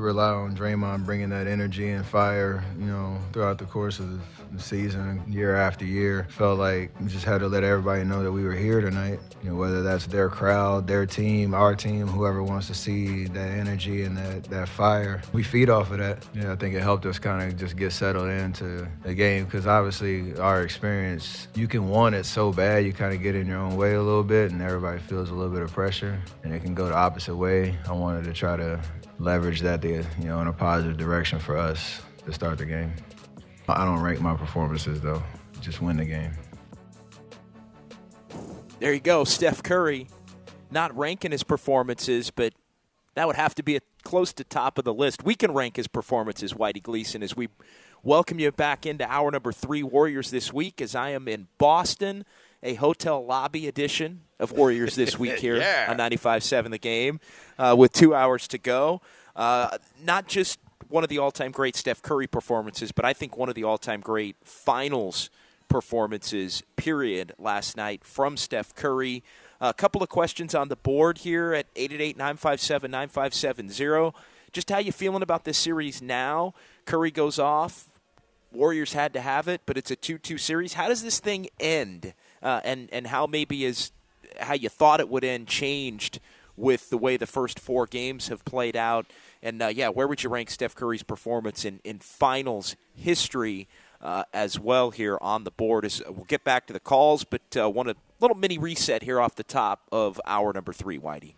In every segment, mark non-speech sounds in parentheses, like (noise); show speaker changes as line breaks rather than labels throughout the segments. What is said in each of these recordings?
Rely on Draymond bringing that energy and fire, you know, throughout the course of the season, year after year. Felt like we just had to let everybody know that we were here tonight. You know, whether that's their crowd, their team, our team, whoever wants to see that energy and that, that fire. We feed off of that. Yeah, I think it helped us kind of just get settled into the game because obviously our experience, you can want it so bad, you kind of get in your own way a little bit and everybody feels a little bit of pressure and it can go the opposite way. I wanted to try to leverage that, to, you know, in a positive direction for us to start the game. I don't rank my performances though. Just win the game.
There you go, Steph Curry, not ranking his performances, but that would have to be close to top of the list. We can rank his performances, Whitey Gleason, as we welcome you back into hour number three Warriors this week. As I am in Boston, a hotel lobby edition of Warriors this week (laughs) here
yeah.
on 95.7 The Game, uh, with two hours to go. Uh, not just one of the all-time great Steph Curry performances, but I think one of the all-time great finals performances. Period. Last night from Steph Curry. A couple of questions on the board here at 888-957-9570. Just how you feeling about this series now? Curry goes off. Warriors had to have it, but it's a 2-2 series. How does this thing end? Uh, and and how maybe is how you thought it would end changed with the way the first four games have played out? And uh, yeah, where would you rank Steph Curry's performance in, in finals history uh, as well here on the board? As we'll get back to the calls, but uh, want a little mini reset here off the top of hour number three, Whitey.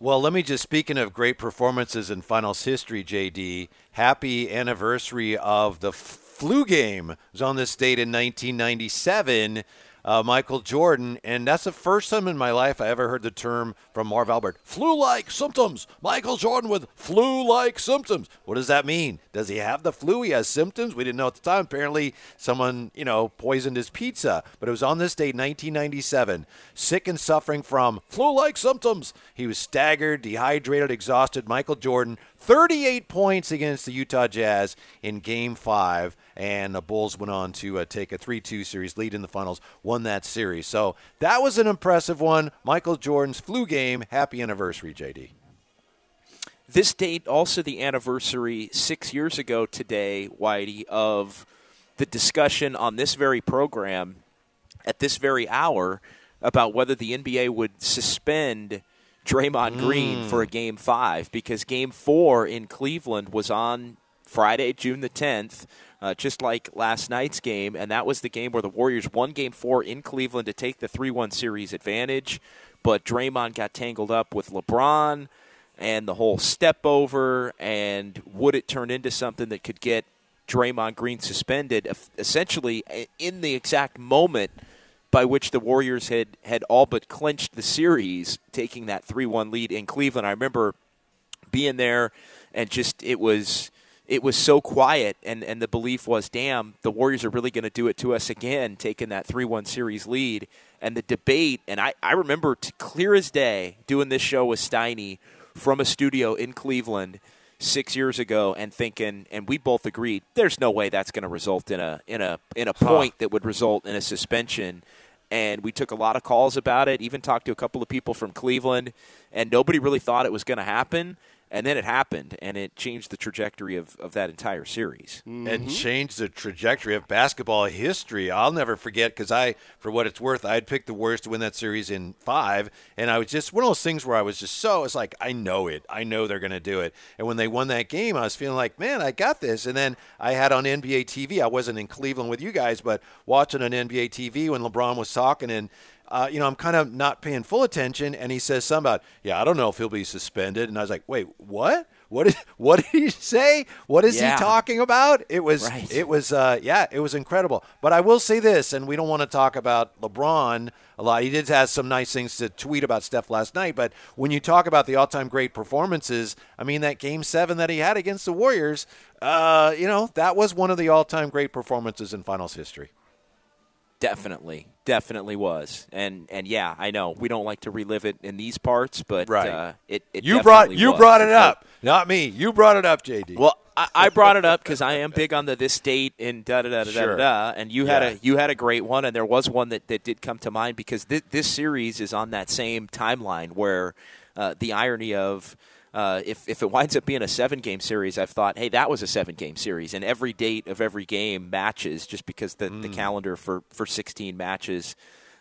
Well, let me just speaking of great performances in finals history, JD. Happy anniversary of the flu game. It was on this date in 1997 uh, Michael Jordan, and that's the first time in my life I ever heard the term from Marv Albert flu-like symptoms. Michael Jordan with flu-like symptoms. What does that mean? Does he have the flu? He has symptoms. We didn't know at the time. Apparently, someone you know poisoned his pizza. But it was on this date, 1997. Sick and suffering from flu-like symptoms. He was staggered, dehydrated, exhausted. Michael Jordan, 38 points against the Utah Jazz in Game Five and the Bulls went on to uh, take a 3-2 series lead in the finals, won that series. So that was an impressive one. Michael Jordan's flu game. Happy anniversary, JD.
This date also the anniversary six years ago today, Whitey, of the discussion on this very program at this very hour about whether the NBA would suspend Draymond
Mm.
Green for a game five because game four in Cleveland was on Friday, June the 10th, uh, just like last night's game. And that was the game where the Warriors won game four in Cleveland to take the 3 1 series advantage. But Draymond got tangled up with LeBron and the whole step over. And would it turn into something that could get Draymond Green suspended essentially in the exact moment? by which the Warriors had, had all but clinched the series, taking that 3 1 lead in Cleveland. I remember being there and just it was it was so quiet and, and the belief was damn the warriors are really going to do it to us again taking that 3-1 series lead. And the debate and i, I remember clear as day doing this show with steiny from a studio in cleveland six years ago and thinking and we both agreed there's no way that's going to result in a in a in a point that would result in a suspension. And we took a lot of calls about it even talked to a couple of people from cleveland and nobody really thought it was going to happen and then it happened, and it changed the trajectory of, of that entire series.
and mm-hmm. changed the trajectory of basketball history. I'll never forget because I, for what it's worth, I had picked the Warriors to win that series in five, and I was just one of those things where I was just so it's like I know it, I know they're going to do it. And when they won that game, I was feeling like, man, I got this. And then I had on NBA TV. I wasn't in Cleveland with you guys, but watching on NBA TV when LeBron was talking and uh, you know, I'm kind of not paying full attention. And he says something about, yeah, I don't know if he'll be suspended. And I was like, wait, what? What did (laughs) what did he say? What is
Yeah.
he talking about? It was
Right.
it was uh, yeah, it was incredible. But I will say this, and we don't want to talk about LeBron a lot. He did have some nice things to tweet about Steph last night. But when you talk about the all-time great performances, I mean that Game Seven that he had against the Warriors, uh, you know, that was one of the all-time great performances in finals history.
Definitely, definitely was, and and yeah, I know we don't like to relive it in these parts, but
Right.
uh, it, it
you brought you
was.
brought it up, not me. You brought it up, JD.
Well, I, I brought it up because I am big on the this date and da da da da da
Sure.
da, and you had
Yeah.
a you had a great one, and there was one that, that did come to mind because thi- this series is on that same timeline where uh, the irony of. Uh, if, if it winds up being a seven game series, I've thought, hey, that was a seven game series, and every date of every game matches just because the,
Mm.
the calendar for, for 16 matches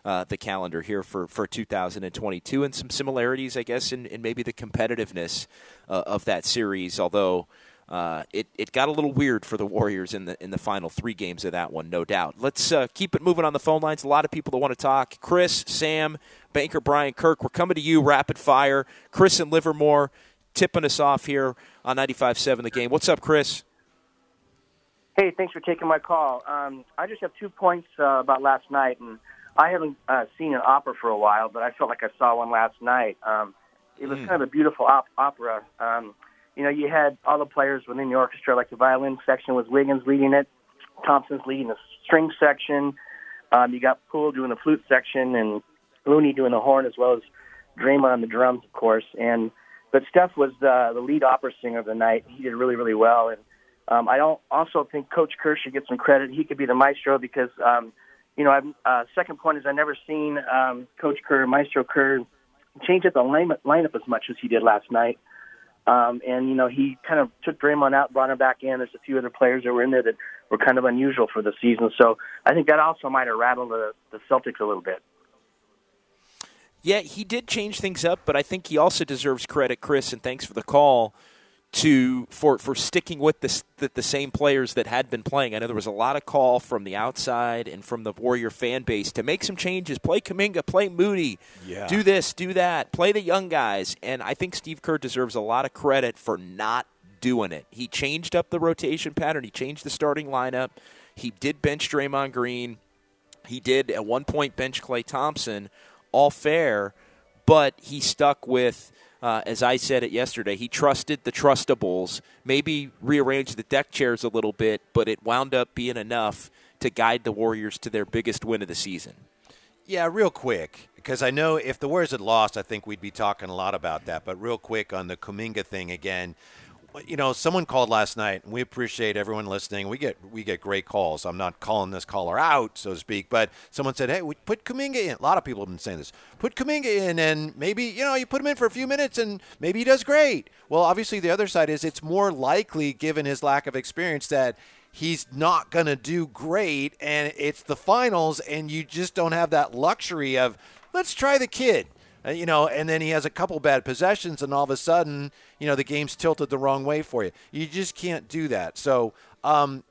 uh, the calendar here for, for 2022, and some similarities, I guess, in, in maybe the competitiveness uh, of that series. Although uh, it it got a little weird for the Warriors in the in the final three games of that one, no doubt. Let's uh, keep it moving on the phone lines. A lot of people that want to talk. Chris, Sam, Banker, Brian, Kirk. We're coming to you rapid fire. Chris and Livermore tipping us off here on 95.7 The Game. What's up, Chris?
Hey, thanks for taking my call. Um, I just have two points uh, about last night, and I haven't uh, seen an opera for a while, but I felt like I saw one last night. Um, it was kind of a beautiful op- opera. Um, you know, you had all the players within the orchestra, like the violin section was Wiggins leading it, Thompson's leading the string section. Um, you got Poole doing the flute section, and Looney doing the horn, as well as Draymond on the drums, of course. And but Steph was the, the lead opera singer of the night. He did really, really well, and um, I don't also think Coach Kerr should get some credit. He could be the maestro because, um, you know, I've, uh, second point is I've never seen um, Coach Kerr, Maestro Kerr, change up the line- lineup as much as he did last night. Um, and, you know, he kind of took Draymond out, brought him back in. There's a few other players that were in there that were kind of unusual for the season. So I think that also might have rattled the, the Celtics a little bit.
Yeah, he did change things up, but I think he also deserves credit, Chris, and thanks for the call to for for sticking with the, the the same players that had been playing. I know there was a lot of call from the outside and from the Warrior fan base to make some changes. Play Kuminga, play Moody,
Yeah.
do this, do that, play the young guys, and I think Steve Kerr deserves a lot of credit for not doing it. He changed up the rotation pattern. He changed the starting lineup. He did bench Draymond Green. He did at one point bench Klay Thompson, all fair, but he stuck with, uh, as I said it yesterday, he trusted the trustables, maybe rearranged the deck chairs a little bit, but it wound up being enough to guide the Warriors to their biggest win of the season.
Yeah, real quick, because I know if the Warriors had lost, I think we'd be talking a lot about that. But real quick on the Kuminga thing again, you know, someone called last night, and we appreciate everyone listening. We get we get great calls. I'm not calling this caller out, so to speak, but someone said, "Hey, we put Kuminga in." A lot of people have been saying this. Put Kuminga in, and maybe you know you put him in for a few minutes, and maybe he does great. Well, obviously the other side is it's more likely, given his lack of experience, that he's not going to do great and it's the finals and you just don't have that luxury of let's try the kid you know and then he has a couple bad possessions and all of a sudden you know the game's tilted the wrong way for you you just can't do that so um,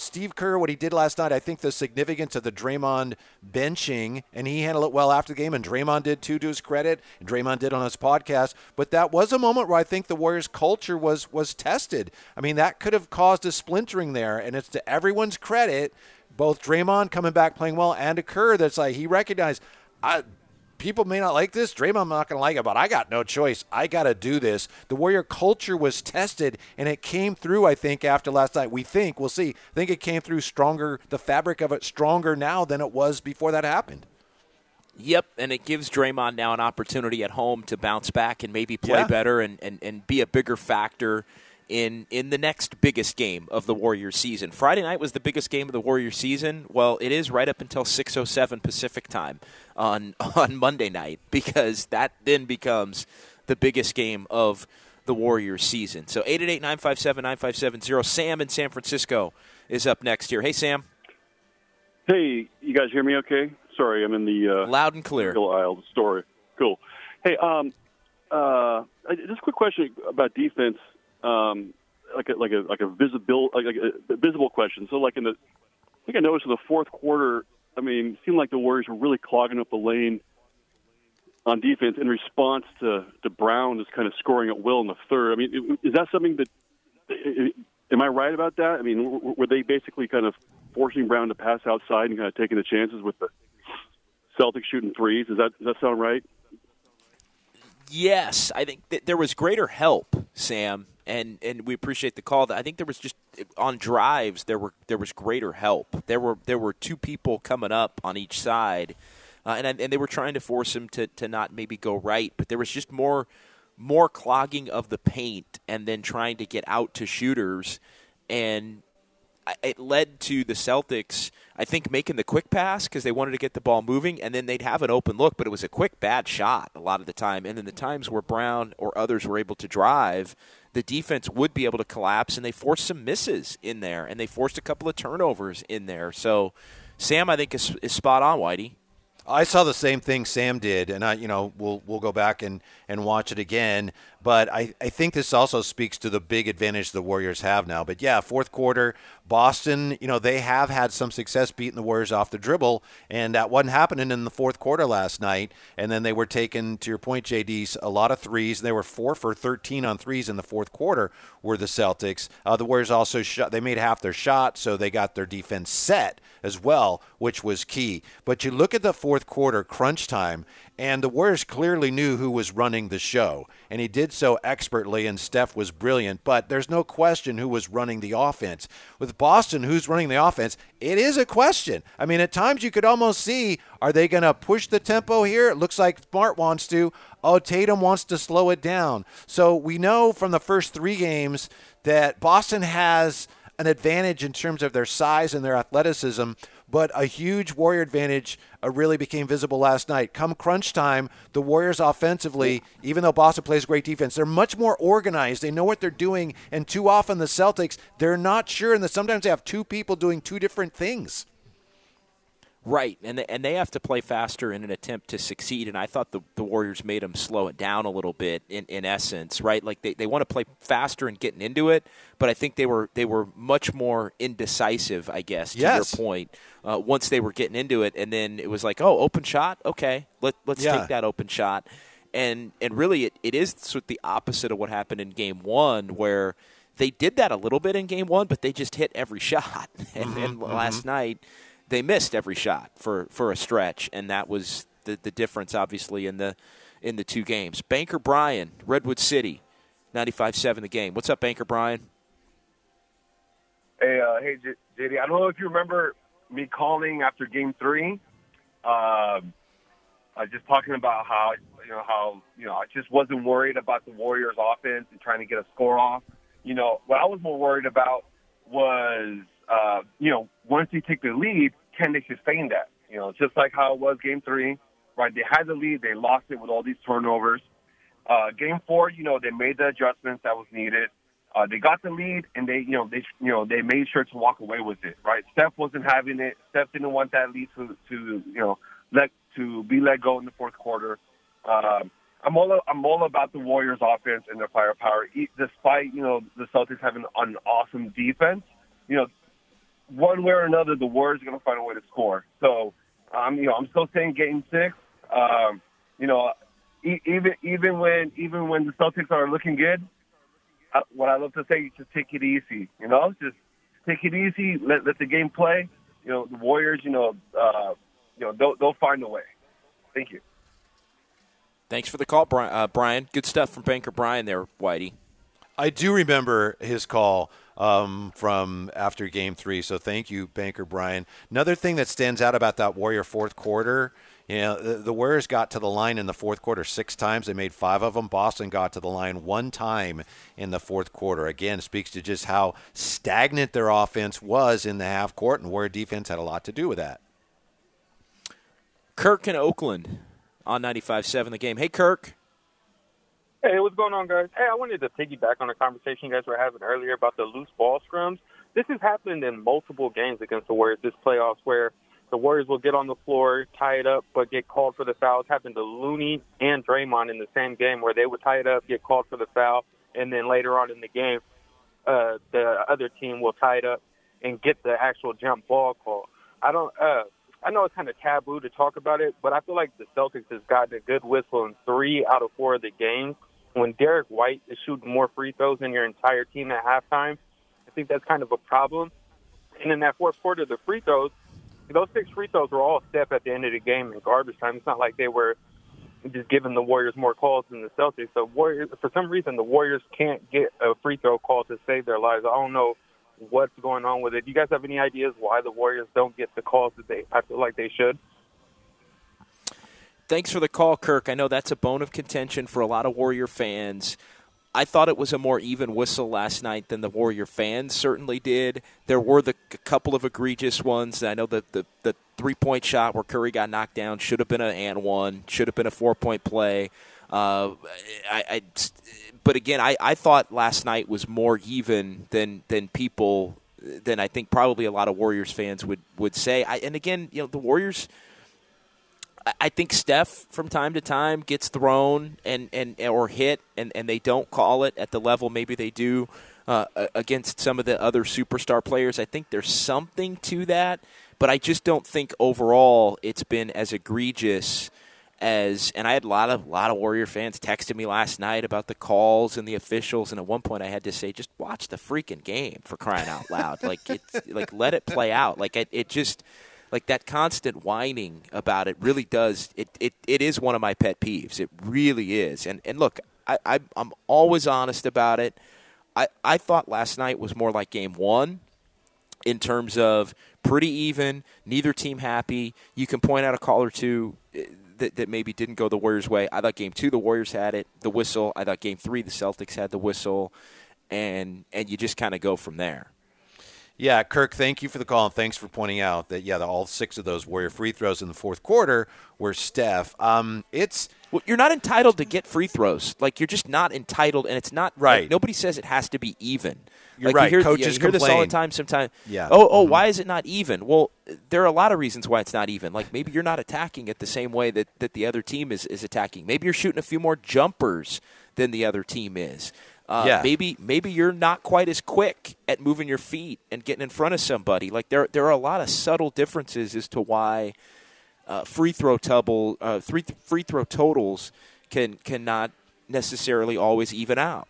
Steve Kerr, what he did last night, I think the significance of the Draymond benching, and he handled it well after the game, and Draymond did too, to his credit. And Draymond did on his podcast. But that was a moment where I think the Warriors' culture was was tested. I mean, that could have caused a splintering there, and it's to everyone's credit, both Draymond coming back playing well and to Kerr, that's like he recognized. I, people may not like this. Draymond I'm not going to like it, but I got no choice. I got to do this. The Warrior culture was tested, and it came through. I think after last night, we think we'll see. I think it came through stronger. The fabric of it stronger now than it was before that happened.
Yep, and it gives Draymond now an opportunity at home to bounce back and maybe play
Yeah.
better and, and, and be a bigger factor in in the next biggest game of the Warriors season. Friday night was the biggest game of the Warriors season. Well, it is right up until 6:07 Pacific time on (laughs) on Monday night because that then becomes the biggest game of the Warriors season. So 888-957-9570 Sam in San Francisco is up next here. Hey Sam,
Hey, you guys hear me okay? Sorry, I'm in the uh,
loud and clear.
aisle the store. Cool. Hey, um, uh, just a quick question about defense. Um, like a like a like a visible like, like a visible question. So like in the, I think I noticed in the fourth quarter, I mean, seemed like the Warriors were really clogging up the lane on defense in response to, to Brown just kind of scoring at will in the third. I mean, is that something that am I right about that? I mean, were they basically kind of forcing Brown to pass outside and kind of taking the chances with the Celtics shooting threes? Does that does that sound right?
Yes, I think that there was greater help, Sam, and and we appreciate the call. I think there was just on drives there were there was greater help. There were there were two people coming up on each side, uh, and and they were trying to force him to to not maybe go right, but there was just more more clogging of the paint and then trying to get out to shooters and it led to the Celtics, I think, making the quick pass because they wanted to get the ball moving, and then they'd have an open look, but it was a quick, bad shot a lot of the time. And then the times where Brown or others were able to drive, the defense would be able to collapse, and they forced some misses in there, and they forced a couple of turnovers in there. So, Sam, I think, is, is spot on, Whitey.
I saw the same thing Sam did, and I, you know, we'll we'll go back and, and watch it again. But I, I think this also speaks to the big advantage the Warriors have now. But yeah, fourth quarter, Boston, you know, they have had some success beating the Warriors off the dribble, and that wasn't happening in the fourth quarter last night. And then they were taking, to your point, JD, a lot of threes. They were four for 13 on threes in the fourth quarter. Were the Celtics? Uh, the Warriors also shot. They made half their shot, so they got their defense set as well, which was key. But you look at the fourth quarter crunch time, and the Warriors clearly knew who was running the show, and he did so expertly, and Steph was brilliant. But there's no question who was running the offense. With Boston, who's running the offense, it is a question. I mean, at times you could almost see are they going to push the tempo here? It looks like Smart wants to. Oh, Tatum wants to slow it down. So we know from the first three games that Boston has an advantage in terms of their size and their athleticism but a huge Warrior advantage uh, really became visible last night. Come crunch time, the Warriors offensively, even though Boston plays great defense, they're much more organized. They know what they're doing, and too often the Celtics, they're not sure, and sometimes they have two people doing two different things.
Right, and they, and they have to play faster in an attempt to succeed. And I thought the, the Warriors made them slow it down a little bit. In, in essence, right? Like they, they want to play faster and getting into it, but I think they were they were much more indecisive. I guess to
yes.
your point, uh, once they were getting into it, and then it was like, oh, open shot, okay, let let's yeah. take that open shot. And and really, it, it is sort of the opposite of what happened in Game One, where they did that a little bit in Game One, but they just hit every (laughs) shot. and, mm-hmm, and mm-hmm. last night they missed every shot for, for a stretch, and that was the, the difference, obviously, in the in the two games. Banker Brian, Redwood City, 95-7 the game. What's up, Banker Brian?
Hey, uh, hey, JD. I don't know if you remember me calling after Game Three. Uh, uh, just talking about how you know how you know I just wasn't worried about the Warriors' offense and trying to get a score off. You know what I was more worried about was uh, you know once you take the lead, can they sustain that? You know, just like how it was Game Three, right? They had the lead, they lost it with all these turnovers. Uh, game four, you know, they made the adjustments that was needed. Uh, they got the lead, and they, you know, they, you know, they made sure to walk away with it. Right? Steph wasn't having it. Steph didn't want that lead to, to, you know, let to be let go in the fourth quarter. Um, I'm all I'm all about the Warriors' offense and their firepower. Despite you know the Celtics having an awesome defense, you know one way or another, the Warriors are going to find a way to score. So, um, you know, I'm still saying Game Six. Um, you know, e- even even when even when the Celtics are looking good, uh, what I love to say is just take it easy. You know, just take it easy. Let let the game play. You know, the Warriors. You know, uh, you know they'll they'll find a way. Thank you.
Thanks for the call, uh, Brian. Good stuff from Banker Brian there, Whitey.
I do remember his call um, from after game three. So thank you, Banker Brian. Another thing that stands out about that Warrior fourth quarter, you know, the, the Warriors got to the line in the fourth quarter six times. They made five of them. Boston got to the line one time in the fourth quarter. Again, speaks to just how stagnant their offense was in the half court, and Warrior defense had a lot to do with that.
Kirk in Oakland on 95 7 the game. Hey, Kirk.
Hey, what's going on, guys? Hey, I wanted to piggyback on a conversation you guys were having earlier about the loose ball scrums. This has happened in multiple games against the Warriors this playoffs where the Warriors will get on the floor, tie it up, but get called for the foul. It's happened to Looney and Draymond in the same game where they would tie it up, get called for the foul, and then later on in the game, uh, the other team will tie it up and get the actual jump ball call. I don't. Uh, I know it's kind of taboo to talk about it, but I feel like the Celtics has gotten a good whistle in three out of four of the games. When Derrick White is shooting more free throws than your entire team at halftime, I think that's kind of a problem. And in that fourth quarter, the free throws, those six free throws were all Steph at the end of the game in garbage time. It's not like they were just giving the Warriors more calls than the Celtics. So Warriors, for some reason, the Warriors can't get a free throw call to save their lives. I don't know what's going on with it. Do you guys have any ideas why the Warriors don't get the calls that they I feel like they should?
Thanks for the call, Kirk. I know that's a bone of contention for a lot of Warrior fans. I thought it was a more even whistle last night than the Warrior fans certainly did. There were the a couple of egregious ones. I know that the, the three point shot where Curry got knocked down should have been an and one, should have been a four point play. Uh, I, I, but again, I, I thought last night was more even than than people than I think probably a lot of Warriors fans would would say. I, and again, you know, the Warriors I think Steph from time to time gets thrown and, and or hit and, and they don't call it at the level maybe they do uh, against some of the other superstar players. I think there's something to that, but I just don't think overall it's been as egregious as and I had a lot of lot of Warrior fans texting me last night about the calls and the officials and at one point I had to say just watch the freaking game for crying out loud. like it's like let it play out. Like it, it just like that constant whining about it really does it, it, it is one of my pet peeves. It really is. And and look, I, I I'm always honest about it. I, I thought last night was more like game one in terms of pretty even, neither team happy. You can point out a call or two eh, that, that maybe didn't go the Warriors' way. I thought game two the Warriors had it, the whistle. I thought game three the Celtics had the whistle, and and you just kind of go from there.
Yeah, Kirk, thank you for the call and thanks for pointing out that yeah, the, all six of those Warrior free throws in the fourth quarter were Steph. Um, it's
well, you're not entitled to get free throws. Like you're just not entitled, and it's not
right.
Like, nobody says it has to be even.
You're
like,
right.
You hear,
Coaches
you hear this all the time. Sometimes, yeah. Oh, oh, mm-hmm. why is it not even? Well, there are a lot of reasons why it's not even. Like maybe you're not attacking it the same way that, that the other team is, is attacking. Maybe you're shooting a few more jumpers than the other team is. Uh, yeah. Maybe maybe you're not quite as quick at moving your feet and getting in front of somebody. Like there there are a lot of subtle differences as to why uh, free throw tubble uh, free free throw totals can cannot necessarily always even out.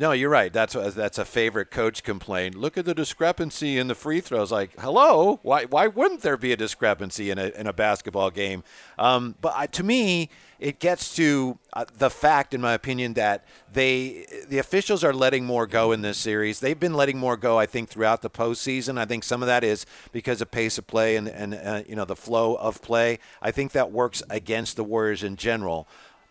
No, you're right. That's a, that's a favorite coach complaint. Look at the discrepancy in the free throws. Like, hello, why why wouldn't there be a discrepancy in a in a basketball game? Um, but I, to me, it gets to uh, the fact, in my opinion, that they the officials are letting more go in this series. They've been letting more go, I think, throughout the postseason. I think some of that is because of pace of play and and uh, you know the flow of play. I think that works against the Warriors in general.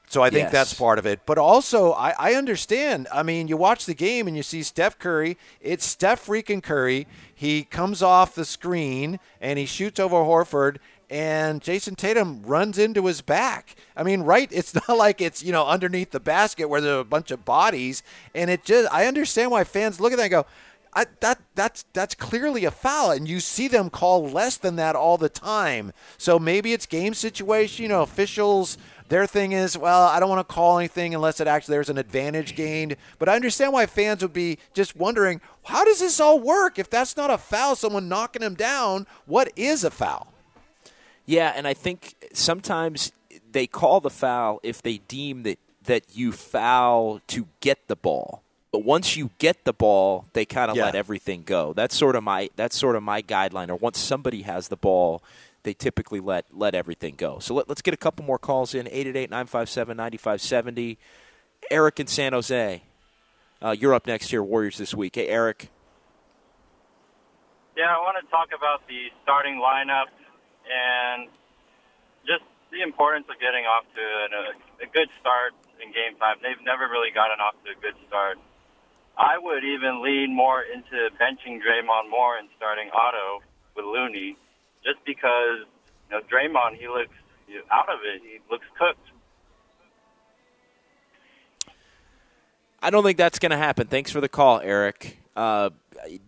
So I think yes. that's part of it. But also, I, I, understand. I mean, you watch the game and you see Steph Curry. It's Steph freaking Curry. He comes off the screen and he shoots over Horford, and Jayson Tatum runs into his back. I mean, right? It's (laughs) not like it's you know underneath the basket where there are a bunch of bodies, and it just. I understand why fans look at that and go. I, that that's that's clearly a foul, and you see them call less than that all the time. So maybe it's game situation. You know, officials their thing is, well, I don't want to call anything unless it actually there's an advantage gained. But I understand why fans would be just wondering, how does this all work? If that's not a foul, someone knocking him down, what is a foul?
Yeah, and I think sometimes they call the foul if they deem that that you foul to get the ball. But once you get the ball, they kind of yeah. let everything go. That's sort of my that's sort of my guideline. Or once somebody has the ball, they typically let let everything go. So let, us get a couple more calls in 888-957-9570. Eric in San Jose. Uh, you're up next here, Warriors this week. Hey, Eric.
Yeah, I want to talk about the starting lineup and just the importance of getting off to an, a, a good start in game five. They've never really gotten off to a good start. I would even lean more into benching Draymond more and starting Otto with Looney just because you know Draymond, he looks out of it. He looks cooked.
I don't think that's going to happen. Thanks for the call, Eric. Uh,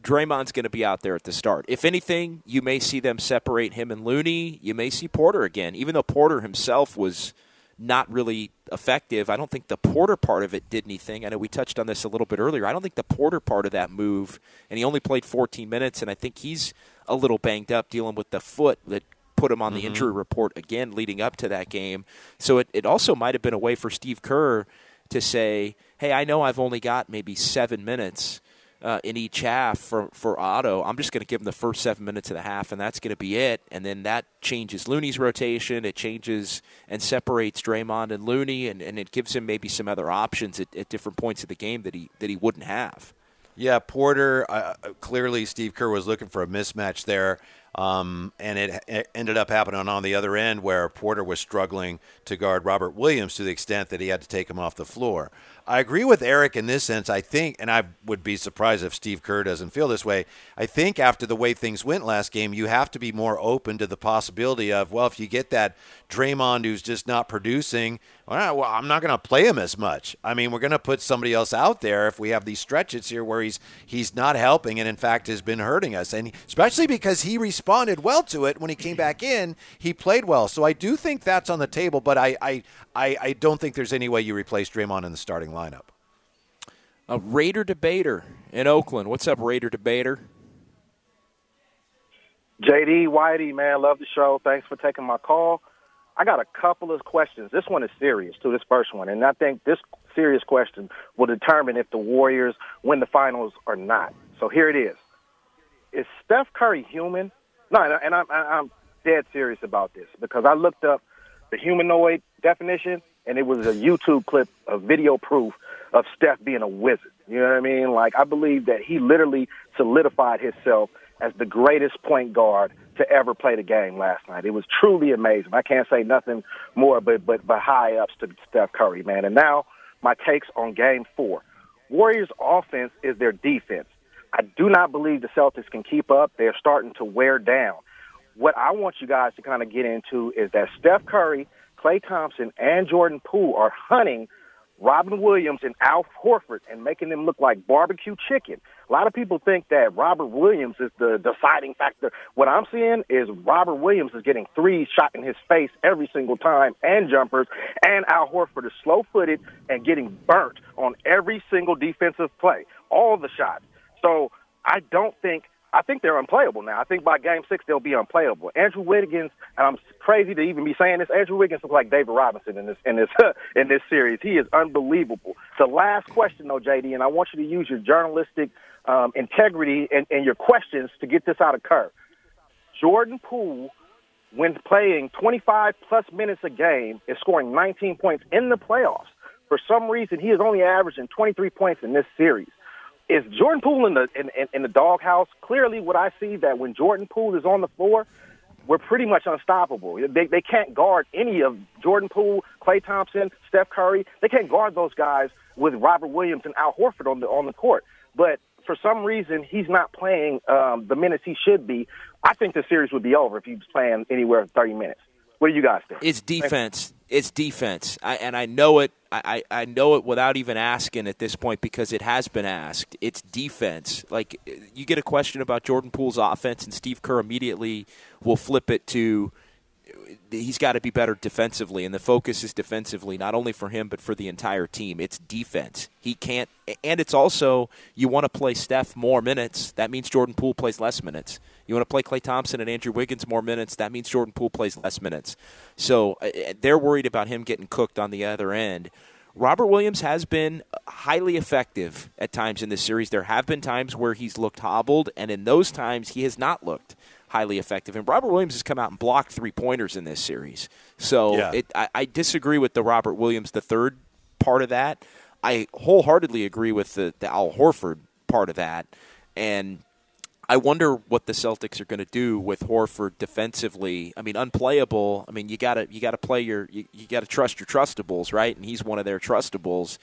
Draymond's going to be out there at the start. If anything, you may see them separate him and Looney. You may see Porter again, even though Porter himself was not really effective. I don't think the Porter part of it did anything. I know we touched on this a little bit earlier. I don't think the Porter part of that move, and he only played 14 minutes, and I think he's a little banged up dealing with the foot that put him on the
Mm-hmm.
injury report again leading up to that game. So it, it also might have been a way for Steve Kerr to say, hey, I know I've only got maybe seven minutes uh, in each half for, for Otto. I'm just going to give him the first seven minutes of the half, and that's going to be it. And then that changes Looney's rotation. It changes and separates Draymond and Looney, and, and it gives him maybe some other options at, at different points of the game that he that he wouldn't have.
Yeah, Porter. Uh, clearly, Steve Kerr was looking for a mismatch there, um, and it, it ended up happening on the other end where Porter was struggling to guard Robert Williams to the extent that he had to take him off the floor. I agree with Eric in this sense. I think, and I would be surprised if Steve Kerr doesn't feel this way. I think after the way things went last game, you have to be more open to the possibility of, well, if you get that Draymond who's just not producing, well, I'm not going to play him as much. I mean, we're going to put somebody else out there if we have these stretches here where he's he's not helping and in fact has been hurting us, and especially because he responded well to it when he came back in, he played well. So I do think that's on the table, but I I, I, I don't think there's any way you replace Draymond in the starting lineup.
A Raider debater in Oakland. What's up, Raider debater?
JD Whitey, man, love the show. Thanks for taking my call. I got a couple of questions. This one is serious too. This first one, and I think this serious question will determine if the Warriors win the finals or not. So here it is: Is Steph Curry human? No, and I'm, I'm dead serious about this because I looked up the humanoid definition, and it was a YouTube clip of video proof of Steph being a wizard. You know what I mean? Like I believe that he literally solidified himself as the greatest point guard to ever play the game last night. It was truly amazing. I can't say nothing more but but but high ups to Steph Curry, man. And now my takes on game four. Warriors offense is their defense. I do not believe the Celtics can keep up. They're starting to wear down. What I want you guys to kind of get into is that Steph Curry, Klay Thompson, and Jordan Poole are hunting Robin Williams and Al Horford and making them look like barbecue chicken. A lot of people think that Robert Williams is the deciding factor. What I'm seeing is Robert Williams is getting three shot in his face every single time and jumpers, and Al Horford is slow footed and getting burnt on every single defensive play, all the shots. So I don't think I think they're unplayable now. I think by game six they'll be unplayable. Andrew Wiggins, and I'm crazy to even be saying this. Andrew Wiggins looks like David Robinson in this in this (laughs) in this series. He is unbelievable. The last question though, JD, and I want you to use your journalistic um, integrity and, and your questions to get this out of Kerr. Jordan Poole, when playing 25 plus minutes a game, is scoring 19 points in the playoffs. For some reason, he is only averaging 23 points in this series is Jordan Poole in the in, in, in the doghouse? Clearly, what I see that when Jordan Poole is on the floor, we're pretty much unstoppable. They they can't guard any of Jordan Poole, Klay Thompson, Steph Curry. They can't guard those guys with Robert Williams and Al Horford on the on the court. But for some reason, he's not playing um, the minutes he should be. I think the series would be over if he was playing anywhere 30 minutes. What do you guys think?
It's defense. It's defense, I, and I know it. I, I know it without even asking at this point because it has been asked. It's defense. Like you get a question about Jordan Poole's offense, and Steve Kerr immediately will flip it to he's got to be better defensively, and the focus is defensively, not only for him but for the entire team. It's defense. He can't, and it's also you want to play Steph more minutes. That means Jordan Poole plays less minutes. You want to play Klay Thompson and Andrew Wiggins more minutes. That means Jordan Poole plays less minutes. So uh, they're worried about him getting cooked on the other end. Robert Williams has been highly effective at times in this series. There have been times where he's looked hobbled, and in those times he has not looked highly effective. And Robert Williams has come out and blocked three pointers in this series. So
Yeah.
it, I, I disagree with the Robert Williams, the third part of that. I wholeheartedly agree with the, the Al Horford part of that. And I wonder what the Celtics are going to do with Horford defensively. I mean, unplayable. I mean, you got to you got to play your you, you got to trust your trustables, right? And he's one of their trustables.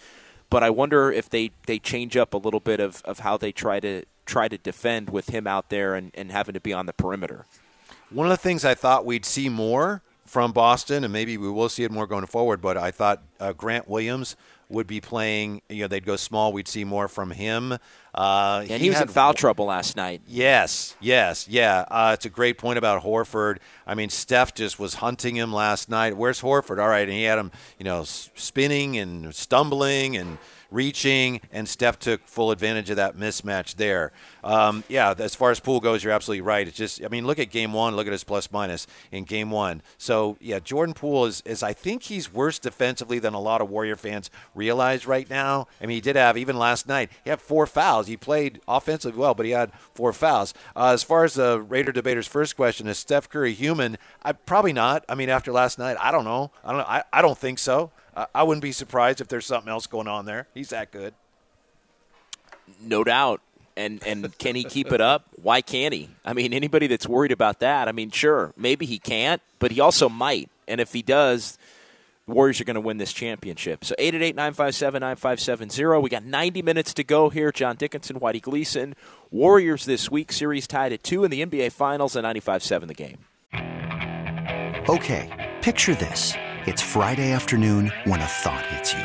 But I wonder if they, they change up a little bit of, of how they try to try to defend with him out there and, and having to be on the perimeter.
One of the things I thought we'd see more from Boston, and maybe we will see it more going forward, but I thought uh, Grant Williams would be playing, you know, they'd go small. We'd see more from him. Uh,
and he, was
had
in foul trouble last night.
Yes, yes, yeah. Uh, it's a great point about Horford. I mean, Steph just was hunting him last night. Where's Horford? All right, and he had him, you know, spinning and stumbling and reaching, and Steph took full advantage of that mismatch there. Um, yeah, as far as Poole goes, you're absolutely right. It's just, I mean, look at game one, look at his plus minus in game one. So, yeah, Jordan Poole is, is, I think he's worse defensively than a lot of Warrior fans realize right now. I mean, he did have, even last night, he had four fouls. He played offensively well, but he had four fouls. Uh, as far as the Raider debater's first question, is Steph Curry human? I, probably not. I mean, after last night, I don't know. I don't. I, I don't think so. I wouldn't be surprised if there's something else going on there. He's that good.
No doubt. And and can he keep it up? Why can't he? I mean, anybody that's worried about that, I mean, sure, maybe he can't, but he also might. And if he does, Warriors are going to win this championship. So 888-957-9570. We got 90 minutes to go here. John Dickinson, Whitey Gleason. Warriors this week, series tied at 2 in the NBA Finals at 95-7 the game.
Okay, picture this. It's Friday afternoon when a thought hits you.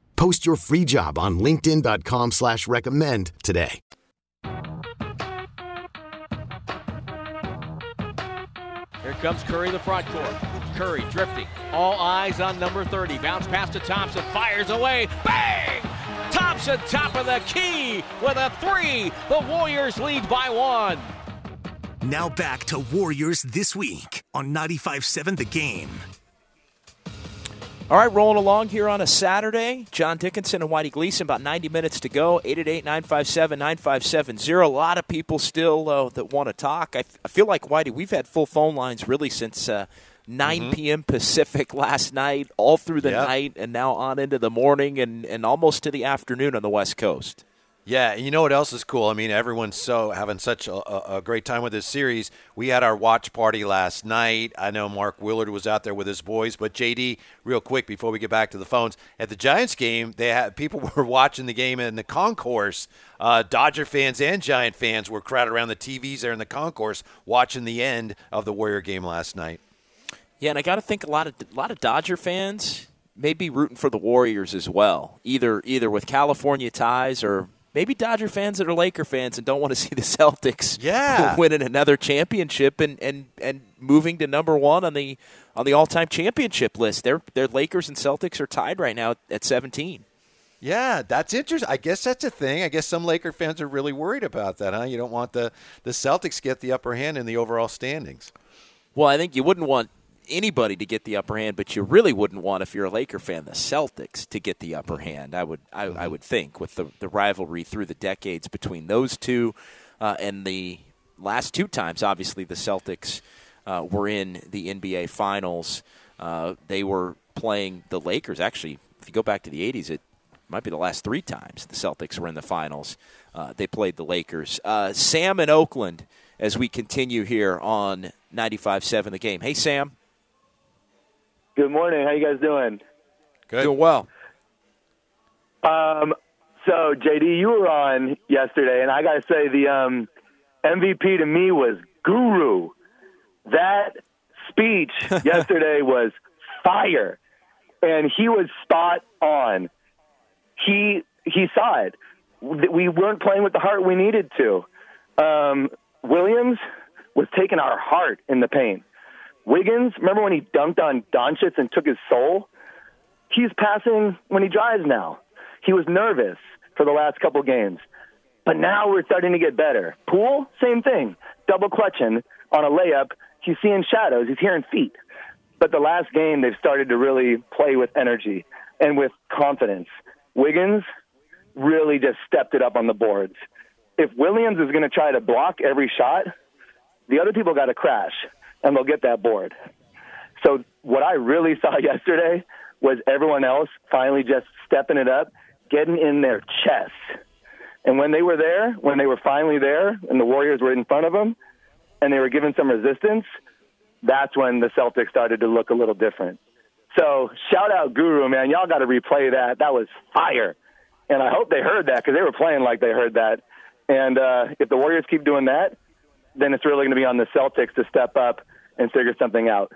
Post your free job on LinkedIn.com slash recommend today.
Here comes Curry, the front court. Curry drifting. All eyes on number 30. Bounce pass to Thompson. Fires away. Bang! Thompson, top of the key with a three. The Warriors lead by one.
Now back to Warriors this week on 95-7 The Game.
All right, rolling along here on a Saturday. John Dickinson and Whitey Gleason, about 90 minutes to go. 888 957 9570. A lot of people still uh, that want to talk. I, f- I feel like, Whitey, we've had full phone lines really since uh, 9
Mm-hmm.
p.m. Pacific (laughs) last night, all through the
Yep.
night, and now on into the morning and, and almost to the afternoon on the West Coast.
Yeah, and you know what else is cool? I mean, everyone's so having such a, a, great time with this series. We had our watch party last night. I know Mark Willard was out there with his boys, but JD, real quick before we get back to the phones, at the Giants game, they had people (laughs) were watching the game in the concourse. Uh, Dodger fans and Giant fans were crowded around the TVs there in the concourse watching the end of the Warrior game last night.
Yeah, and I got to think a lot of a lot of Dodger fans may be rooting for the Warriors as well, either either with California ties or maybe Dodger fans that are Laker fans and don't want to (laughs) see the Celtics
Yeah. (laughs)
winning another championship and, and, and moving to number one on the on the all time championship list. Their their Lakers and Celtics are tied right now at seventeen.
Yeah, that's interesting. I guess that's a thing. I guess some Laker fans are really worried about that, huh? You don't want the, the Celtics to get the upper hand in the overall standings.
Well, I think you wouldn't want anybody to get the upper hand, but you really wouldn't want if you're a Laker fan the Celtics to get the upper hand. I would I, I would think with the the rivalry through the decades between those two, uh, and the last two times, obviously the Celtics. Uh, uh, were in the NBA Finals. Uh, they were playing the Lakers. Actually, if you go back to the 80s, it might be the last three times the Celtics were in the finals. Uh, they played the Lakers. Uh, Sam in Oakland as we continue here on 95 7 The Game. Hey, Sam.
Good morning. How you guys doing?
Good.
Doing well.
Um, so JD, you were on yesterday, and I got to say the um, MVP to me was Guru. That speech (laughs) yesterday was fire, and he was spot on. He he saw it. We weren't playing with the heart we needed to. Um, Williams was taking our heart in the paint. Wiggins, remember when he dunked on Doncic and took his soul? He's passing when he drives now. He was nervous for the last couple games. But now we're starting to get better. Poole, same thing. Double clutching on a layup. He's seeing shadows. He's hearing feet. But the last game, they've started to really play with energy and with confidence. Wiggins really just stepped it up on the boards. If Williams is going to try to block every shot, the other people got to crash and they'll get that board. So what I really (laughs) saw yesterday was everyone else finally just stepping it up, getting in their chest. And when they were there, when they were finally there, and the Warriors were in front of them, and they were given some resistance, that's when the Celtics started to look a little different. So shout out Guru, man. Y'all got to replay that. That was fire. And I hope they heard that because they were playing like they heard that. And uh, if the Warriors keep doing that, then it's really going to be on the Celtics to step up and figure something out.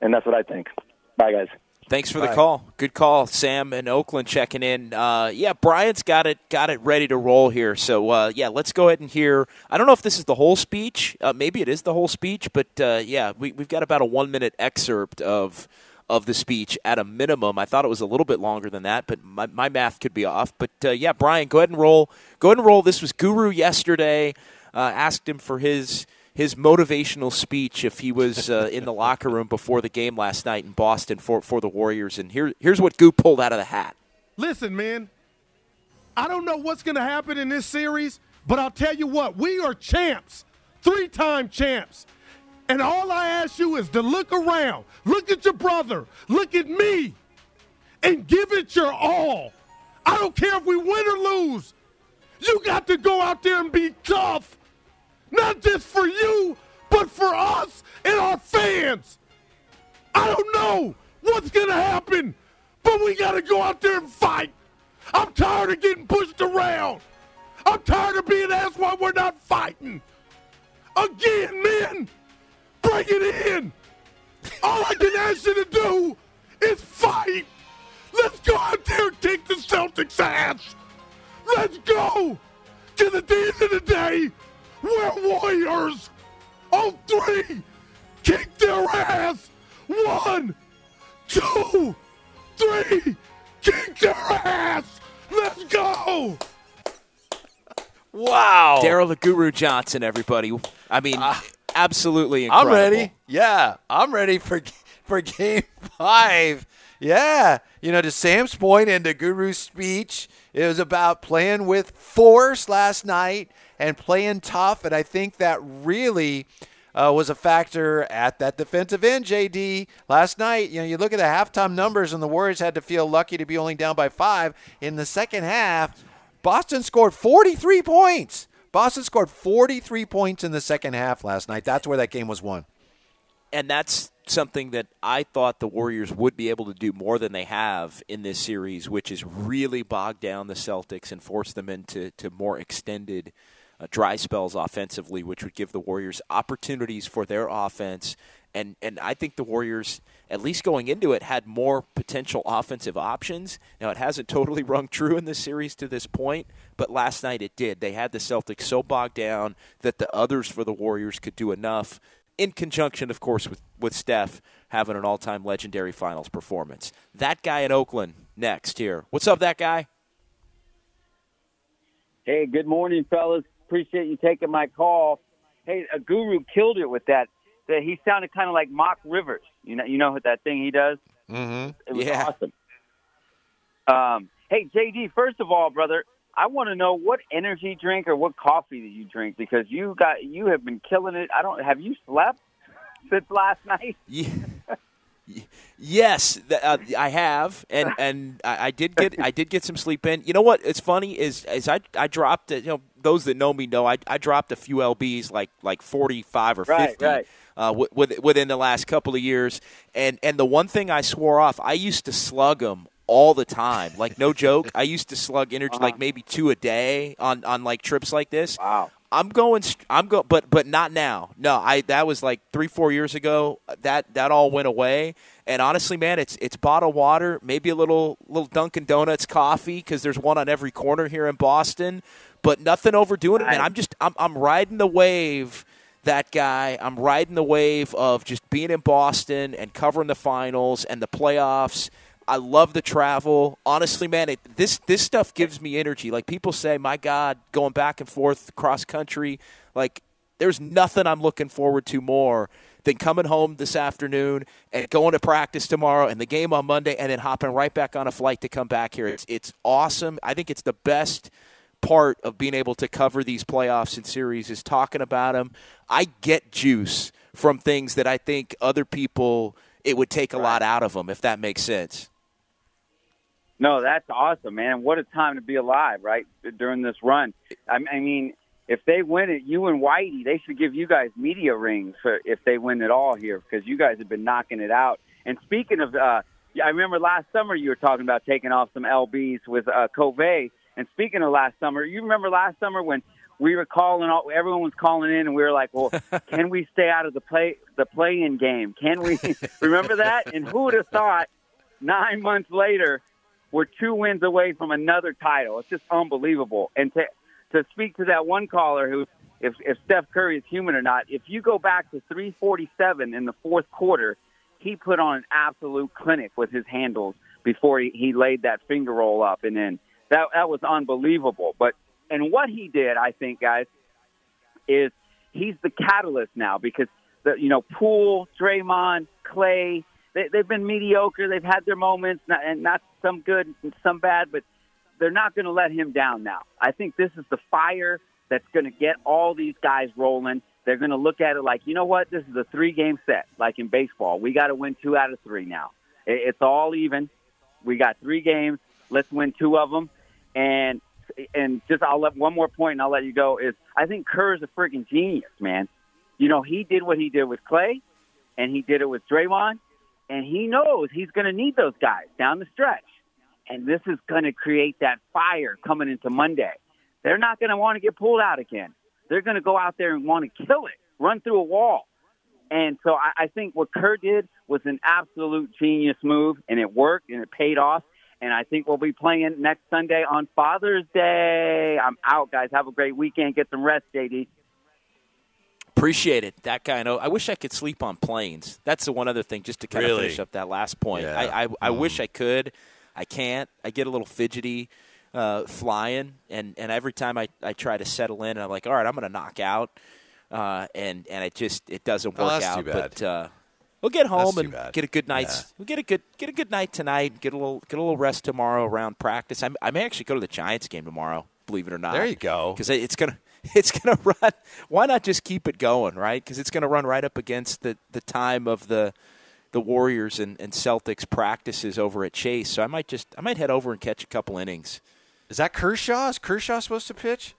And that's what I think. Bye, guys.
Thanks for the
Bye.
call. Good call, Sam in Oakland checking in. Uh, yeah, Bryant's got it got it ready to roll here. So uh, yeah, let's go ahead and hear. I don't know if this is the whole speech. Uh, maybe it is the whole speech, but uh, yeah, we, we've got about a one minute excerpt of of the speech at a minimum. I thought it was a little bit longer than that, but my, my math could be off. But uh, yeah, Brian, go ahead and roll. Go ahead and roll. This was Guru yesterday. Uh, asked him for his his motivational speech if he was uh, in the locker room before the game last night in Boston for for the Warriors. And here here's what Goo pulled out of the hat.
Listen, man, I don't know what's going to happen in this series, but I'll tell you what, we are champs, three time champs. And all I ask you is to look around, look at your brother, look at me, and give it your all. I don't care if we win or lose. You got to go out there and be tough, not just for you, but for us and our fans. I don't know what's going to happen, but we got to go out there and fight. I'm tired of getting pushed around. I'm tired of being asked why we're not fighting. Again, men, bring it in. All I can ask you to do is fight. Let's go out there and kick the Celtics' ass. Let's go. At the end of the day, we're warriors. All three kick their ass. One, two, three, kick their ass. Let's go.
Wow.
Daryl the Guru Johnson, everybody. I mean, ah.
absolutely
incredible.
I'm ready. Yeah, I'm ready for (laughs) for game five. Yeah, you know, to Sam's point and to Guru's speech, it was about playing with force last night and playing tough, and I think that really. Uh, was a factor at that defensive end, JD. Last night, you know, you look at the halftime numbers, and the Warriors had to feel lucky to be only down by five. In the second half, Boston scored 43 points. Boston scored 43 points in the second half last night. That's where that game was won.
and that's something that I thought the Warriors would be able to do more than they have in this series, which is really bog down the Celtics and force them into to more extended uh, dry spells offensively, which would give the Warriors opportunities for their offense. And and I think the Warriors, at least going into it, had more potential offensive options. Now it hasn't totally (laughs) rung true in this series to this point, but last night it did. They had the Celtics so bogged down that the others for the Warriors could do enough in conjunction, of course, with, with Steph having an all time legendary finals performance. That guy in Oakland next here. What's up, that guy?
Hey, good morning, fellas. Appreciate you taking my call. Hey, a guru killed it with that. That he sounded kind of like Mock Rivers. You know, you know what that thing he does.
Mm-hmm.
It was awesome. Um, hey, JD. First of all, brother, I want to know what energy drink or what coffee that you drink because you got you have been killing it. I don't have you slept? (laughs) since last night?
Yeah. Yes, uh, I have, and and I, I did get I did get some sleep in. You know what? It's funny is is I I dropped it. You know, those that know me know I I dropped a few lbs like like forty five or fifty.
right.
Uh, wi- with, within the last couple of years, and and the one thing I swore off, I used to slug them all the time, like no joke. I used to slug energy like maybe two a day on on like trips like this.
Wow.
I'm going. I'm go, but but not now. No, I that was like three four years ago. That that all went away. And honestly, man, it's it's bottled water, maybe a little little Dunkin' Donuts coffee because there's one on every corner here in Boston. But nothing overdoing it, man. I'm just I'm I'm riding the wave. That guy, I'm riding the wave of just being in Boston and covering the finals and the playoffs. I love the travel. Honestly, man, it, this this stuff gives me energy. Like people say, my God, going back and forth cross country, like there's nothing I'm looking forward to more than coming home this afternoon and going to practice tomorrow and the game on Monday and then hopping right back on a flight to come back here. It's it's awesome. I think it's the best part of being able to cover these playoffs and series is talking about them. I get juice from things that I think other people it would take a lot out of them if that makes sense.
No, that's awesome, man. What a time to be alive, right? During this run. I, I mean, if they win it, you and Whitey, they should give you guys media rings for if they win it all here because you guys have been knocking it out. And speaking of, uh, I remember last summer you were talking about taking off some lbs with uh, Covey. And speaking of last summer, you remember last summer when we were calling, all, everyone was calling in, and we were like, "Well, (laughs) can we stay out of the play the play-in game? Can we?" (laughs) remember that? And who would have thought? Nine months later, we're two wins away from another title. It's just unbelievable. And to to speak to that one caller who, if if Steph Curry is human or not, if you go back to 347 in the fourth quarter, he put on an absolute clinic with his handles before he, he laid that finger roll up and then that that was unbelievable. But and what he did, I think, guys, is he's the catalyst now because the you know Poole, Draymond, Klay, they, they've been mediocre. They've had their moments, not, and not some good and some bad, but they're not going to let him down now. I think this is the fire that's going to get all these guys rolling. They're going to look at it like, you know what? This is a three game set, like in baseball. We got to win two out of three now. It- It's all even. We got three games. Let's win two of them. And and just I'll let one more point and I'll let you go. Is I think Kerr is a freaking genius, man. You know, he did what he did with Klay, and he did it with Draymond, and he knows he's going to need those guys down the stretch. And this is going to create that fire coming into Monday. They're not going to want to get pulled out again. They're going to go out there and want to kill it, run through a wall. And so I, I think what Kerr did was an absolute genius move, and it worked, and it paid off. And I think we'll be playing next Sunday on Father's Day. I'm out, guys. Have a great weekend. Get some rest, JD.
Appreciate it. That kind of. I wish I could sleep on planes. That's the one other thing, just to kind of finish up that last point.
Yeah.
I I, I
Mm.
wish I could. I can't. I get a little fidgety uh, flying, and, and every time I, I try to settle in, I'm like, all right, I'm going to knock out, uh, and and it just it doesn't
Oh,
work
that's
out.
too bad.
But uh, we'll get home and
bad.
get a good night's.
Yeah.
We'll get a good get a good night tonight. Get a little get a little rest tomorrow around practice. I'm, I may actually go to the Giants game tomorrow. Believe it or not.
There you go.
Because it's gonna (laughs) it's gonna (laughs) run. Why not just keep it going, right? Because it's gonna run right up against the the time of the the Warriors and, and Celtics practices over at Chase. So I might just I might head over and catch a couple innings.
Is that Kershaw? Is Kershaw supposed to pitch?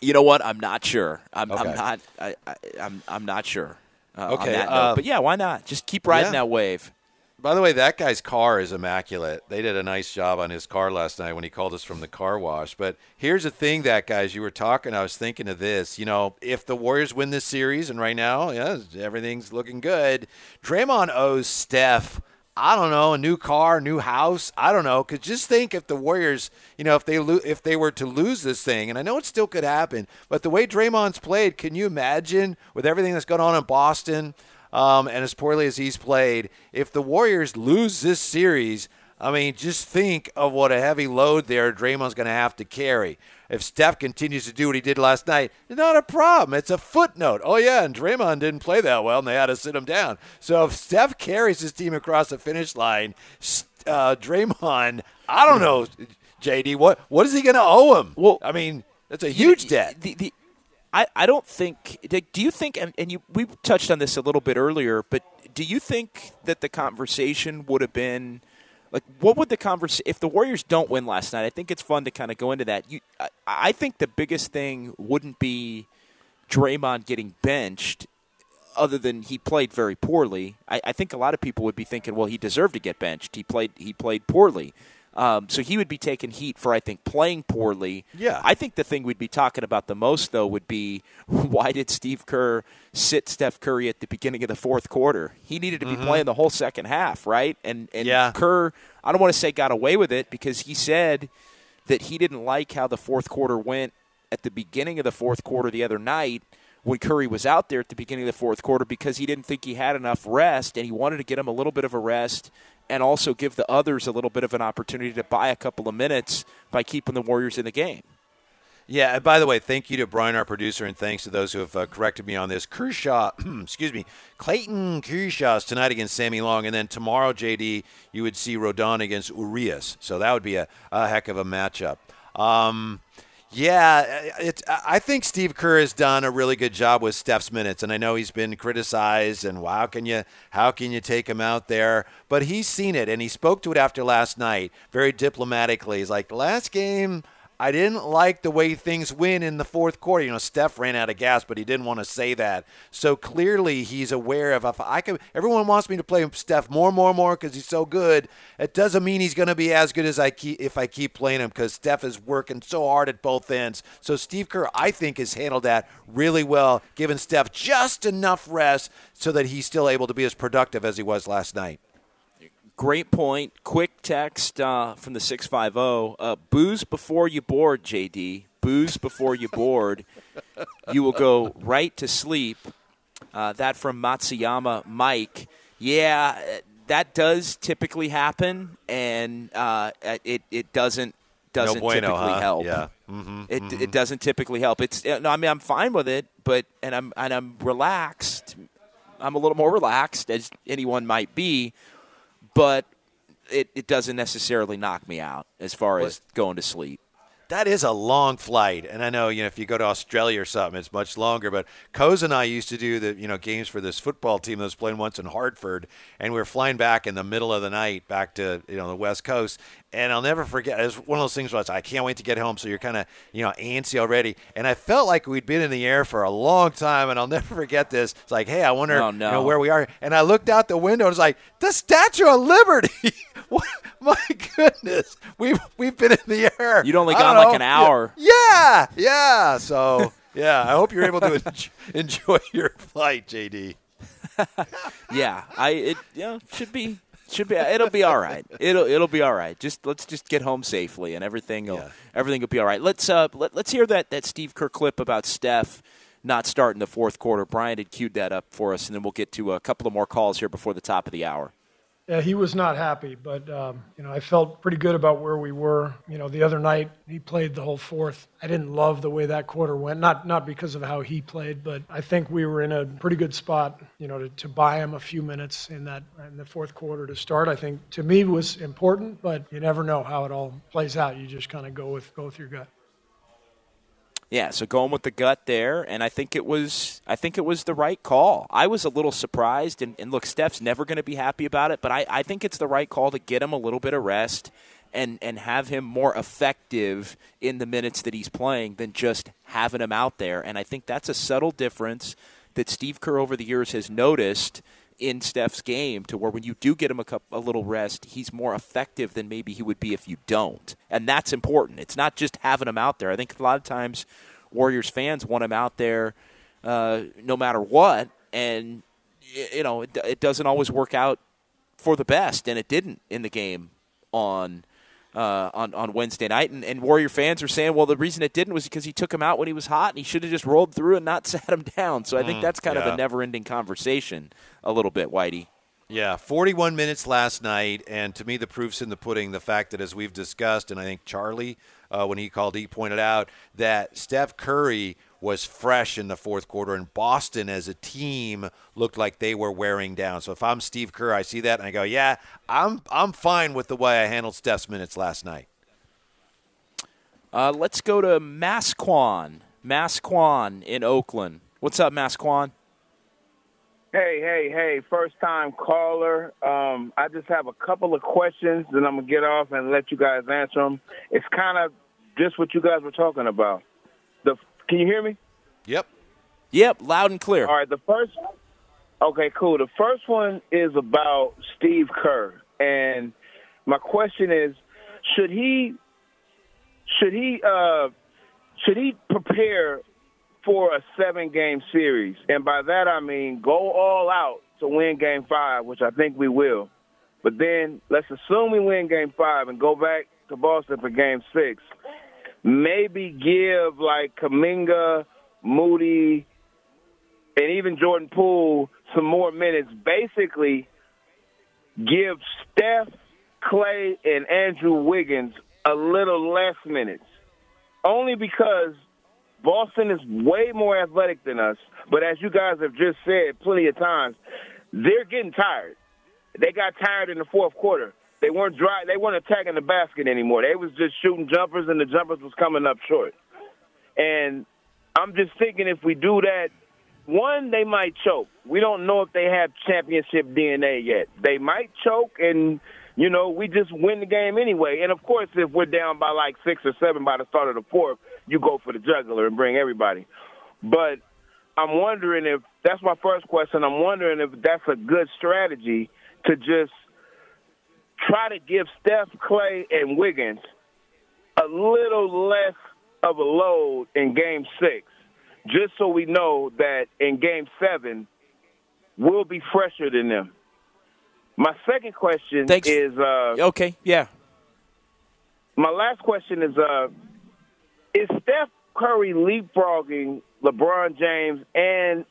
You know what? I'm not sure. I'm,
Okay.
I'm not. I, I, I'm I'm not sure. Uh,
Okay,
On that note.
uh,
but yeah, why not? Just keep riding
yeah.
that wave.
By the way, that guy's car is immaculate. They did a nice job on his car last night when he called us from the car wash. But here's the thing, that guys, you were talking. I was thinking of this. You know, if the Warriors win this series, and right now, yeah, everything's looking good. Draymond owes Steph. I don't know, a new car, new house. I don't know. Cause just think if the Warriors, you know, if they lo- if they were to lose this thing, and I know it still could happen, but the way Draymond's played, can you imagine with everything that's going on in Boston? um, and as poorly as he's played, if the Warriors lose this series, I mean, just think of what a heavy load there Draymond's going to have to carry. If Steph continues to do what he did last night, it's not a problem. It's a footnote. Oh, yeah, and Draymond didn't play that well, and they had to sit him down. So if Steph carries his team across the finish line, uh, Draymond, I don't know, JD, what what is he going to owe him? Well, I mean, that's a huge debt.
The, the, I, I don't think. Do you think? And, and you we touched on this a little bit earlier, but do you think that the conversation would have been like what would the conversation if the Warriors don't win last night? I think it's fun to kind of go into that. You, I, I think the biggest thing wouldn't be Draymond getting benched other than he played very poorly. I, I, think a lot of people would be thinking, well, he deserved to get benched. He played he played poorly. Um, so he would be taking heat for, I think, playing poorly.
Yeah.
I think the thing we'd be talking about the most, though, would be (laughs) why did Steve Kerr sit Steph Curry at the beginning of the fourth quarter? He needed to be mm-hmm. playing the whole second half, right? And and
yeah.
Kerr, I don't want to say got away with it because he said that he didn't like how the fourth quarter went at the beginning of the fourth quarter the other night when Curry was out there at the beginning of the fourth quarter because he didn't think he had enough rest and he wanted to get him a little bit of a rest and also give the others a little bit of an opportunity to buy a couple of minutes by keeping the Warriors in the game.
Yeah, and by the way, thank you to Brian, our producer, and thanks to those who have uh, corrected me on this. Kershaw, (clears throat) excuse me, Clayton Kershaw is tonight against Sammy Long, and then tomorrow, JD, you would see Rodon against Urias. So that would be a, a heck of a matchup. Um, yeah, it, I think Steve Kerr has done a really good job with Steph's minutes, and I know he's been criticized. And how can you how can you take him out there? But he's seen it, and he spoke to it after last night very diplomatically. He's like, last game I didn't like the way things went in the fourth quarter. You know, Steph ran out of gas, but he didn't want to say that. So clearly, he's aware of if I could. Everyone wants me to play Steph more, more, more because he's so good. It doesn't mean he's going to be as good as I keep if I keep playing him because Steph is working so hard at both ends. So Steve Kerr, I think, has handled that really well, giving Steph just enough rest so that he's still able to be as productive as he was last night.
Great point. Quick text uh, from the 650. Uh, booze before you board, JD. Booze before you board. you will go right to sleep. Uh, that from Matsuyama Mike. Yeah, that does typically happen, and uh, it, it doesn't doesn't
no bueno,
typically
huh?
help.
Yeah. Mm-hmm,
it
mm-hmm.
it doesn't typically help. It's no, I mean I'm fine with it, but and I'm and I'm relaxed. I'm a little more relaxed as anyone might be but it, it doesn't necessarily knock me out as far as going to sleep
that is a long flight. And I know, you know, if you go to Australia or something, it's much longer. But Coz and I used to do the, you know, games for this football team that was playing once in Hartford. And we were flying back in the middle of the night back to, you know, the West Coast. And I'll never forget, it was one of those things where I I can't wait to get home. So you're kind of, you know, antsy already. And I felt like we'd been in the air for a long time. And I'll (laughs) never forget this. It's like, hey, I wonder
oh, no.
you know, where we are. And I looked out the window and was like, the Statue of Liberty. (laughs) what? My (laughs) goodness, we've we've been in the air.
You'd only gone like an hour.
Yeah, yeah. So yeah, I hope you're able to enjoy your flight, JD.
yeah, I it yeah should be should be it'll be all right. (laughs) It'll it'll be all right. Just let's just get home safely and everything will yeah. everything will be all right. Let's uh let, let's hear that that Steve Kerr clip about Steph not starting the fourth quarter. Brian had queued that up for us, and then we'll get to a couple of more calls here before the top of the hour.
Yeah, he was not happy, but um, you know I felt pretty good about where we were. You know, the other night he played the whole fourth. I didn't love the way that quarter went, not not because of how he played, but I think we were in a pretty good spot. You know, to, to buy him a few minutes in that in the fourth quarter to start. I think to me was important, but you never know how it all plays out. You just kind of go with go with your gut.
Yeah, so going with the gut there, and I think it was I think it was the right call. I was a little surprised, and, and look, Steph's never going to be happy about it, but I, I think it's the right call to get him a little bit of rest and and have him more effective in the minutes that he's playing than just having him out there. And I think that's a subtle difference that Steve Kerr over the years has noticed in Steph's game to where when you do get him a, cup, a little rest, he's more effective than maybe he would be if you don't. And that's important. It's not just having him out there. I think a lot of times Warriors fans want him out there uh, no matter what. And, you know, it, it doesn't always work out for the best. And it didn't in the game on – uh, on on Wednesday night, and, and Warrior fans are saying, well, the reason it didn't was because he took him out when he was hot, and he should have just rolled through and not (laughs) sat him down. So I think mm, that's kind yeah. of a never-ending conversation, a little bit, Whitey.
Yeah, 41 minutes last night, and to me, the proof's in the pudding. The fact that, as we've discussed, and I think Charlie, uh, when he called, he pointed out that Steph Curry was fresh in the fourth quarter, and Boston as a team looked like they were wearing down. So if I'm Steve Kerr, I see that and I go, yeah, I'm I'm fine with the way I handled Steph's minutes last night.
Uh, let's go to Masquan. Masquan in Oakland. What's up, Masquan?
Hey, hey, hey, first time caller. Um, I just have a couple of questions that I'm going to get off and let you guys answer them. It's kind of just what you guys were talking about. The Can you hear me?
Yep.
Yep, loud and clear.
All right, the first. Okay, cool. The first one is about Steve Kerr, and my question is, should he, should he, uh, should he prepare for a seven-game series? And by that I mean go all out to win Game Five, which I think we will. But then let's assume we win Game Five and go back to Boston for Game Six. Maybe give like Kuminga, Moody, and even Jordan Poole some more minutes. Basically, give Steph, Klay, and Andrew Wiggins a little less minutes. Only because Boston is way more athletic than us. But as you guys have just said plenty of times, they're getting tired. They got tired in the fourth quarter. They weren't dry. They weren't attacking the basket anymore. They was just shooting jumpers, and the jumpers was coming up short. And I'm just thinking if we do that, one, they might choke. We don't know if they have championship DNA yet. They might choke, and you know we just win the game anyway. And of course, if we're down by like six or seven by the start of the fourth, you go for the juggler and bring everybody. But I'm wondering if that's my first question. I'm wondering if that's a good strategy to just try to give Steph, Klay, and Wiggins a little less of a load in Game Six just so we know that in game seven, we'll be fresher than them. My second question
Thanks.
is uh,
okay, yeah.
My last question is uh, is Steph Curry leapfrogging LeBron James and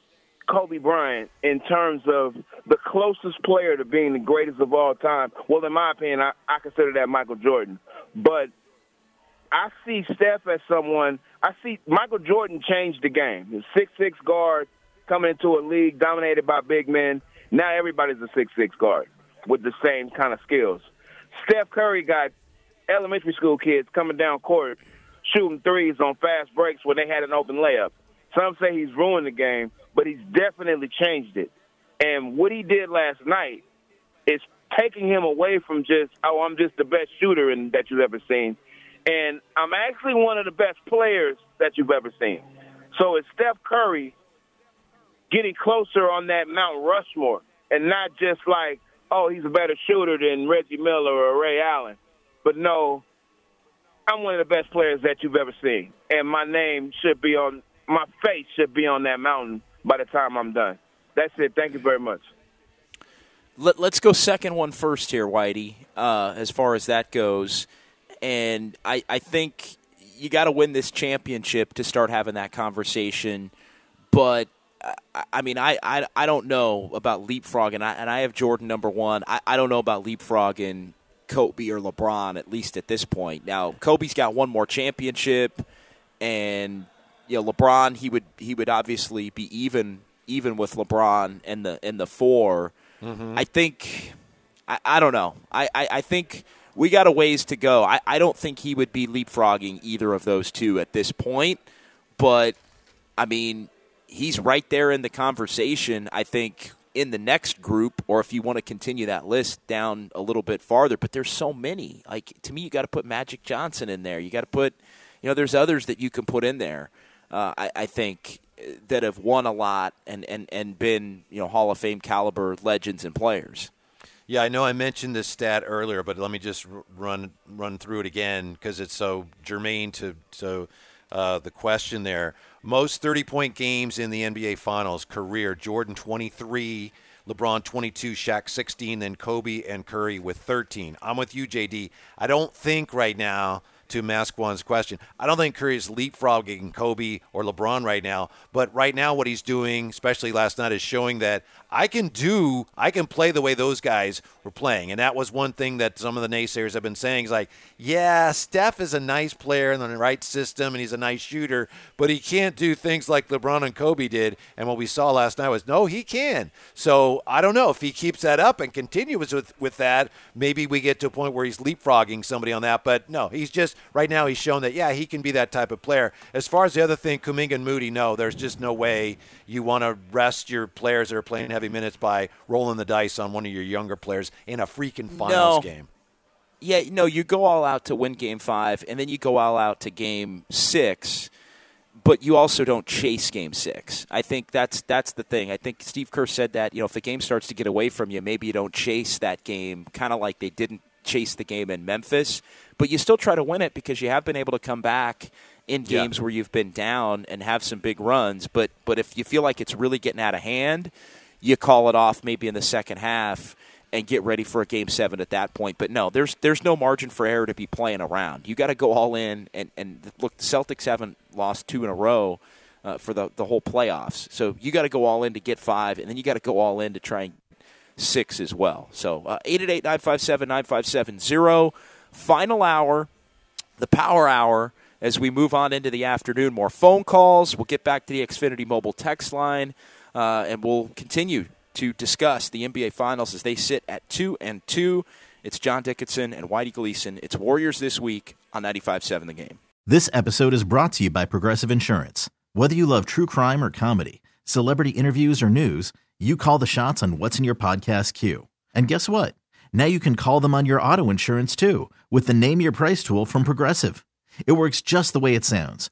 Kobe Bryant in terms of the closest player to being the greatest of all time? Well, in my opinion, I, I consider that Michael Jordan. But I see Steph as someone. I see Michael Jordan changed the game. Six six guard coming into a league dominated by big men. Now everybody's a six six guard with the same kind of skills. Steph Curry got elementary school kids coming down court shooting threes on fast breaks when they had an open layup. Some say he's ruined the game, but he's definitely changed it. And what he did last night is taking him away from just, oh, I'm just the best shooter in, that you've ever seen. And I'm actually one of the best players that you've ever seen. So it's Steph Curry getting closer on that Mount Rushmore and not just like, oh, he's a better shooter than Reggie Miller or Ray Allen. But no, I'm one of the best players that you've ever seen. And my name should be on, my face should be on that mountain by the time I'm done. That's it. Thank you very much.
Let, us go second one first here, Whitey, uh, as far as that goes. And I, I think you got to win this championship to start having that conversation. But I, mean, I, I, I don't know about leapfrogging, I, and I have Jordan number one. I, I don't know about leapfrogging Kobe or LeBron, at least at this point. Now, Kobe's got one more championship, and you know LeBron he would he would obviously be even even with LeBron and the and the 4
Mm-hmm.
I think I, I don't know. I, I, I think we got a ways to go. I, I don't think he would be leapfrogging either of those two at this point, but I mean he's right there in the conversation. I think in the next group, or if you want to continue that list down a little bit farther. But there's so many. Like to me, you got to put Magic Johnson in there. You got to put, you know, there's others that you can put in there. Uh, I, I think that have won a lot and, and, and been you know Hall of Fame caliber legends and players.
Yeah, I know I mentioned this stat earlier, but let me just run run through it again because it's so germane to to uh, the question there. Most 30 point games in the NBA Finals career: Jordan 23, LeBron 22, Shaq 16, then Kobe and Curry with 13. I'm with you, JD. I don't think right now to Masquan's question. I don't think Curry is leapfrogging Kobe or LeBron right now, but right now what he's doing, especially last night, is showing that I can do, I can play the way those guys were playing. And that was one thing that some of the naysayers have been saying is like, yeah, Steph is a nice player in the right system and he's a nice shooter, but he can't do things like LeBron and Kobe did. And what we saw last night was, no, he can. So I don't know if he keeps that up and continues with, with that, maybe we get to a point where he's leapfrogging somebody on that. But no, he's just right now he's shown that yeah he can be that type of player. As far as the other thing, Kuminga and Moody, no, there's just no way you want to rest your players that are playing heavy minutes by rolling the dice on one of your younger players in a freaking finals
No.
game.
Yeah, no, you go all out to win game five, and then you go all out to game six, but you also don't chase game six. I think that's that's the thing. I think Steve Kerr said that, you know, if the game starts to get away from you, maybe you don't chase that game, kind of like they didn't chase the game in Memphis, but you still try to win it because you have been able to come back in
Yeah.
games where you've been down and have some big runs. But but if you feel like it's really getting out of hand, you call it off maybe in the second half and get ready for a game seven at that point. But no, there's there's no margin for error to be playing around. You got to go all in and and look. The Celtics haven't lost two in a row uh, for the the whole playoffs, so you got to go all in to get five, and then you got to go all in to try and six as well. So uh, eight eight eight nine five seven nine five seven zero. Final hour, the power hour. As we move on into the afternoon, more phone calls. We'll get back to the Xfinity mobile text line, uh, and we'll continue to discuss the NBA Finals as they sit at two and two. It's John Dickinson and Whitey Gleason. It's Warriors this week on 95.7 The Game.
This episode is brought to you by Progressive Insurance. Whether you love true crime or comedy, celebrity interviews or news, you call the shots on what's in your podcast queue. And guess what? Now you can call them on your auto insurance too with the Name Your Price tool from Progressive. It works just the way it sounds.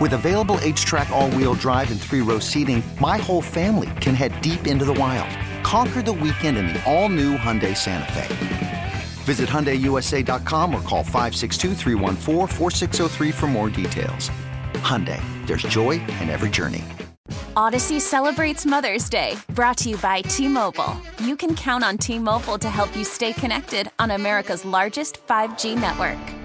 With available HTRAC, all wheel drive, and three row seating, my whole family can head deep into the wild. Conquer the weekend in the all new Hyundai Santa Fe. Visit HyundaiUSA.com or call 562-314-4603 for more details. Hyundai, there's joy in every journey.
Audacy celebrates Mother's Day, brought to you by T Mobile. You can count on T Mobile to help you stay connected on America's largest 5G network.